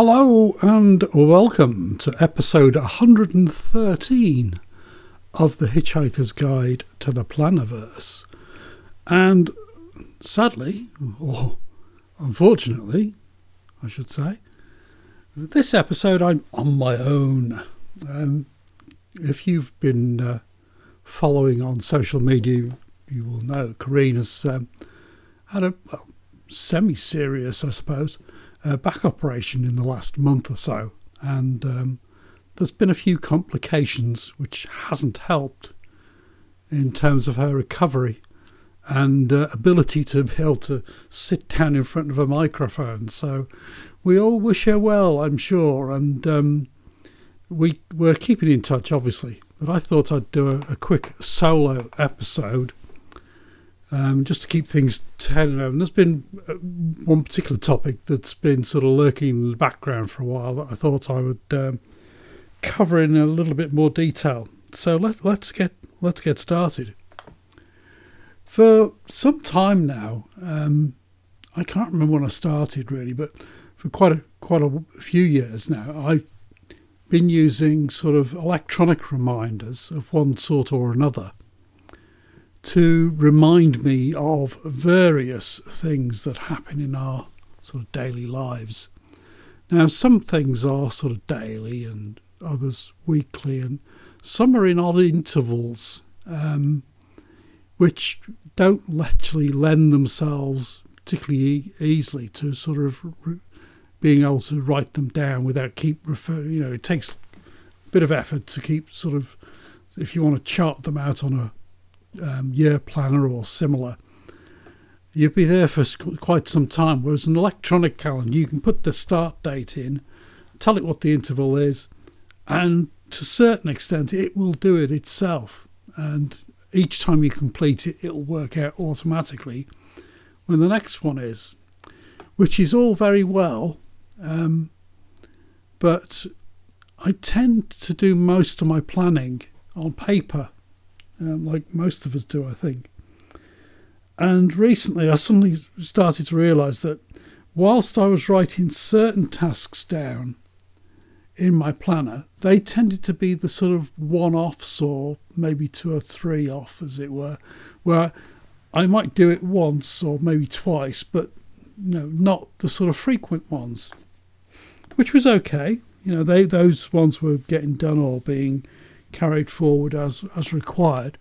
Hello and welcome to episode 113 of The Hitchhiker's Guide to the Plannerverse. And sadly, or unfortunately, I should say, this episode I'm on my own. Um, if you've been uh, following on social media, you will know Karine's um, had a well, semi serious, I suppose uh, back operation in the last month or so, and um, there's been a few complications which hasn't helped in terms of her recovery and uh, ability to be able to sit down in front of a microphone. So we all wish her well, I'm sure, and um, we we're keeping in touch, obviously. But I thought I'd do a, a quick solo episode um, just to keep things turning over. There's been uh, one particular topic that's been sort of lurking in the background for a while that I thought I would um, cover in a little bit more detail. So let, let's get let's get started. For some time now, um, I can't remember when I started really, but for quite a quite a few years now, I've been using sort of electronic reminders of one sort or another to remind me of various things that happen in our sort of daily lives. Now, some things are sort of daily and others weekly, and some are in odd intervals, um, which don't actually lend themselves particularly easily to sort of being able to write them down without keep refer. You know, it takes a bit of effort to keep sort of if you want to chart them out on a um, year planner or similar, you'd be there for quite some time. Whereas an electronic calendar, you can put the start date in, tell it what the interval is, and to a certain extent, it will do it itself. And each time you complete it, it'll work out automatically when the next one is, which is all very well. Um, but I tend to do most of my planning on paper um, like most of us do, I think. And recently, I suddenly started to realise that whilst I was writing certain tasks down in my planner, they tended to be the sort of one offs or maybe two or three off, as it were, where I might do it once or maybe twice, but you know, not the sort of frequent ones, which was okay. You know, they those ones were getting done or being carried forward as, as required.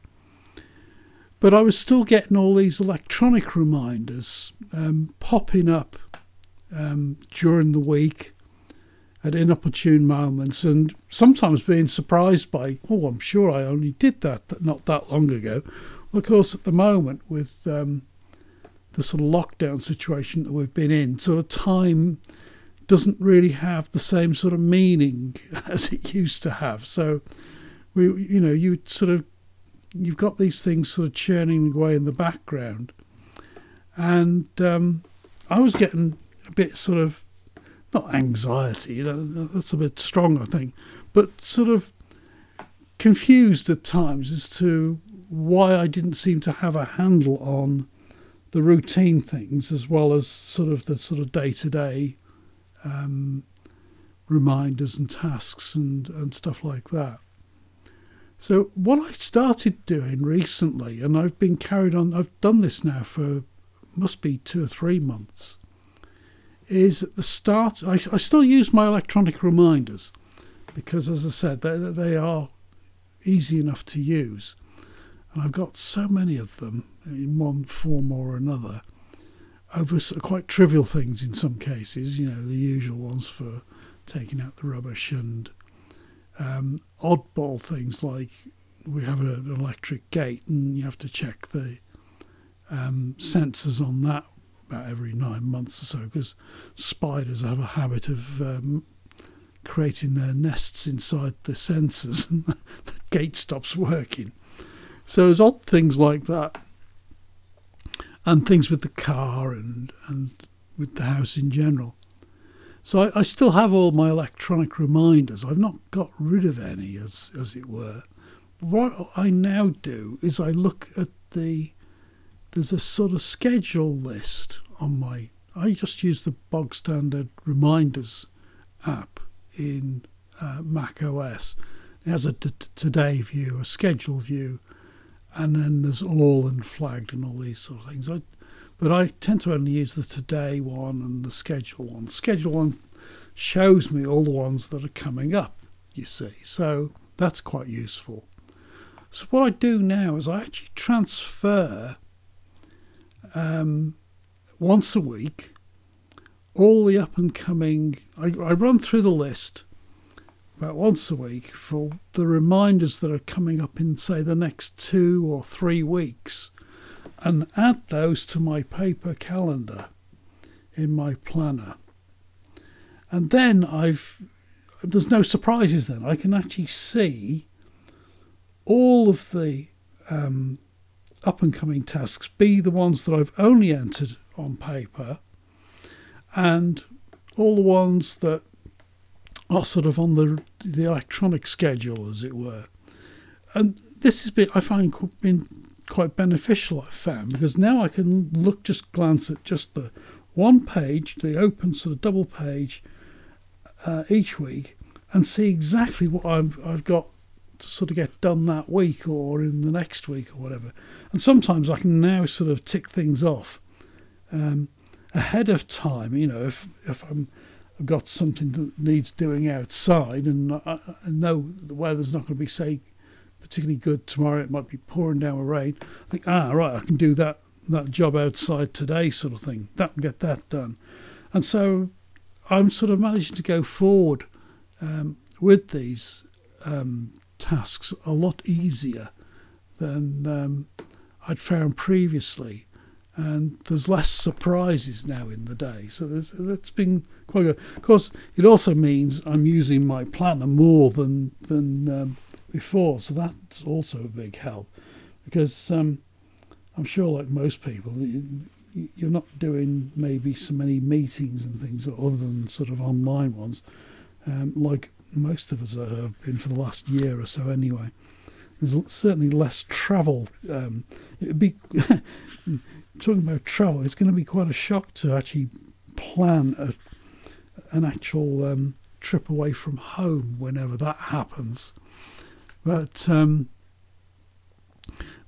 But I was still getting all these electronic reminders um, popping up um, during the week at inopportune moments, and sometimes being surprised by, oh, I'm sure I only did that not that long ago. Well, of course, at the moment, with um, the sort of lockdown situation that we've been in, sort of time doesn't really have the same sort of meaning as it used to have. So we, you know, you sort of, you've got these things sort of churning away in the background, and um, I was getting a bit sort of, not anxiety, that's a bit strong, I think, but sort of confused at times as to why I didn't seem to have a handle on the routine things as well as sort of the sort of day to day reminders and tasks and, and stuff like that. So what I started doing recently, and I've been carried on, I've done this now for must be two or three months, is at the start. I, I still use my electronic reminders because, as I said, they, they are easy enough to use, and I've got so many of them in one form or another over quite trivial things in some cases. You know, the usual ones for taking out the rubbish and um, oddball things like we have an electric gate and you have to check the um, sensors on that about every nine months or so because spiders have a habit of um, creating their nests inside the sensors and the gate stops working. So there's odd things like that. And things with the car and, and with the house in general. So I, I, still have all my electronic reminders. I've not got rid of any, as as it were. But what I now do is I look at the there's a sort of schedule list on my. I just use the bog standard reminders app in uh, Mac OS. It has a t- today view, a schedule view, and then there's all and flagged and all these sort of things. I, but I tend to only use the today one and the schedule one. Schedule one shows me all the ones that are coming up, you see. So that's quite useful. So what I do now is I actually transfer um, once a week all the up and coming. I, I run through the list about once a week for the reminders that are coming up in, say, the next two or three weeks, and add those to my paper calendar in my planner. And then I've there's no surprises then. I can actually see all of the um, up and coming tasks be the ones that I've only entered on paper and all the ones that are sort of on the the electronic schedule, as it were. And this has been, I find, been quite beneficial. I've found because now I can look, just glance at just the one page, the open sort of double page uh, each week, and see exactly what I've, I've got to sort of get done that week or in the next week or whatever. And sometimes I can now sort of tick things off um, ahead of time. You know, if if I'm I've got something that needs doing outside, and I, I know the weather's not going to be say particularly good tomorrow. It might be pouring down with rain. I think, ah, right, I can do that that job outside today, sort of thing. That get that done, and so I'm sort of managing to go forward um, with these um, tasks a lot easier than um, I'd found previously and there's less surprises now in the day. So that's been quite good. Of course, it also means I'm using my planner more than than um, before, so that's also a big help because um, I'm sure, like most people, you're not doing maybe so many meetings and things other than sort of online ones, um, like most of us have been for the last year or so, anyway. There's certainly less travel. Um, it'd be talking about travel, it's going to be quite a shock to actually plan a, an actual um, trip away from home whenever that happens. But um,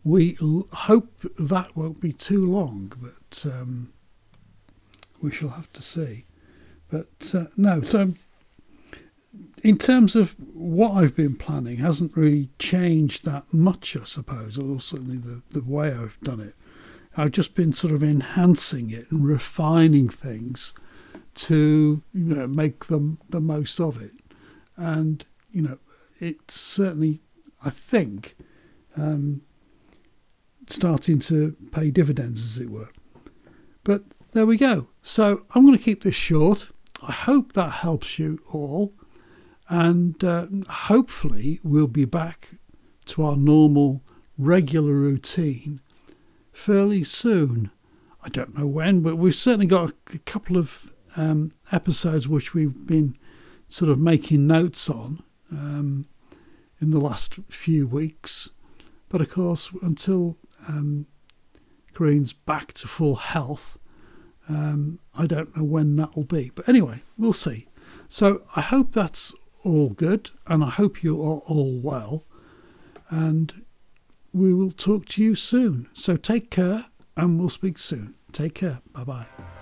we l- hope that won't be too long, but um, we shall have to see. But uh, no, so in terms of what I've been planning, hasn't really changed that much, I suppose, or certainly the, the way I've done it. I've just been sort of enhancing it and refining things to you know make them the most of it, and you know it's certainly I think um, starting to pay dividends as it were. But there we go. So I'm going to keep this short. I hope that helps you all, and uh, hopefully we'll be back to our normal regular routine fairly soon. I don't know when, but we've certainly got a, couple of um, episodes which we've been sort of making notes on um, in the last few weeks. But of course, until um, Karine's back to full health, um, I don't know when that will be. But anyway, we'll see. So I hope that's all good, and I hope you are all well. And we will talk to you soon. So take care and we'll speak soon. Take care. Bye bye.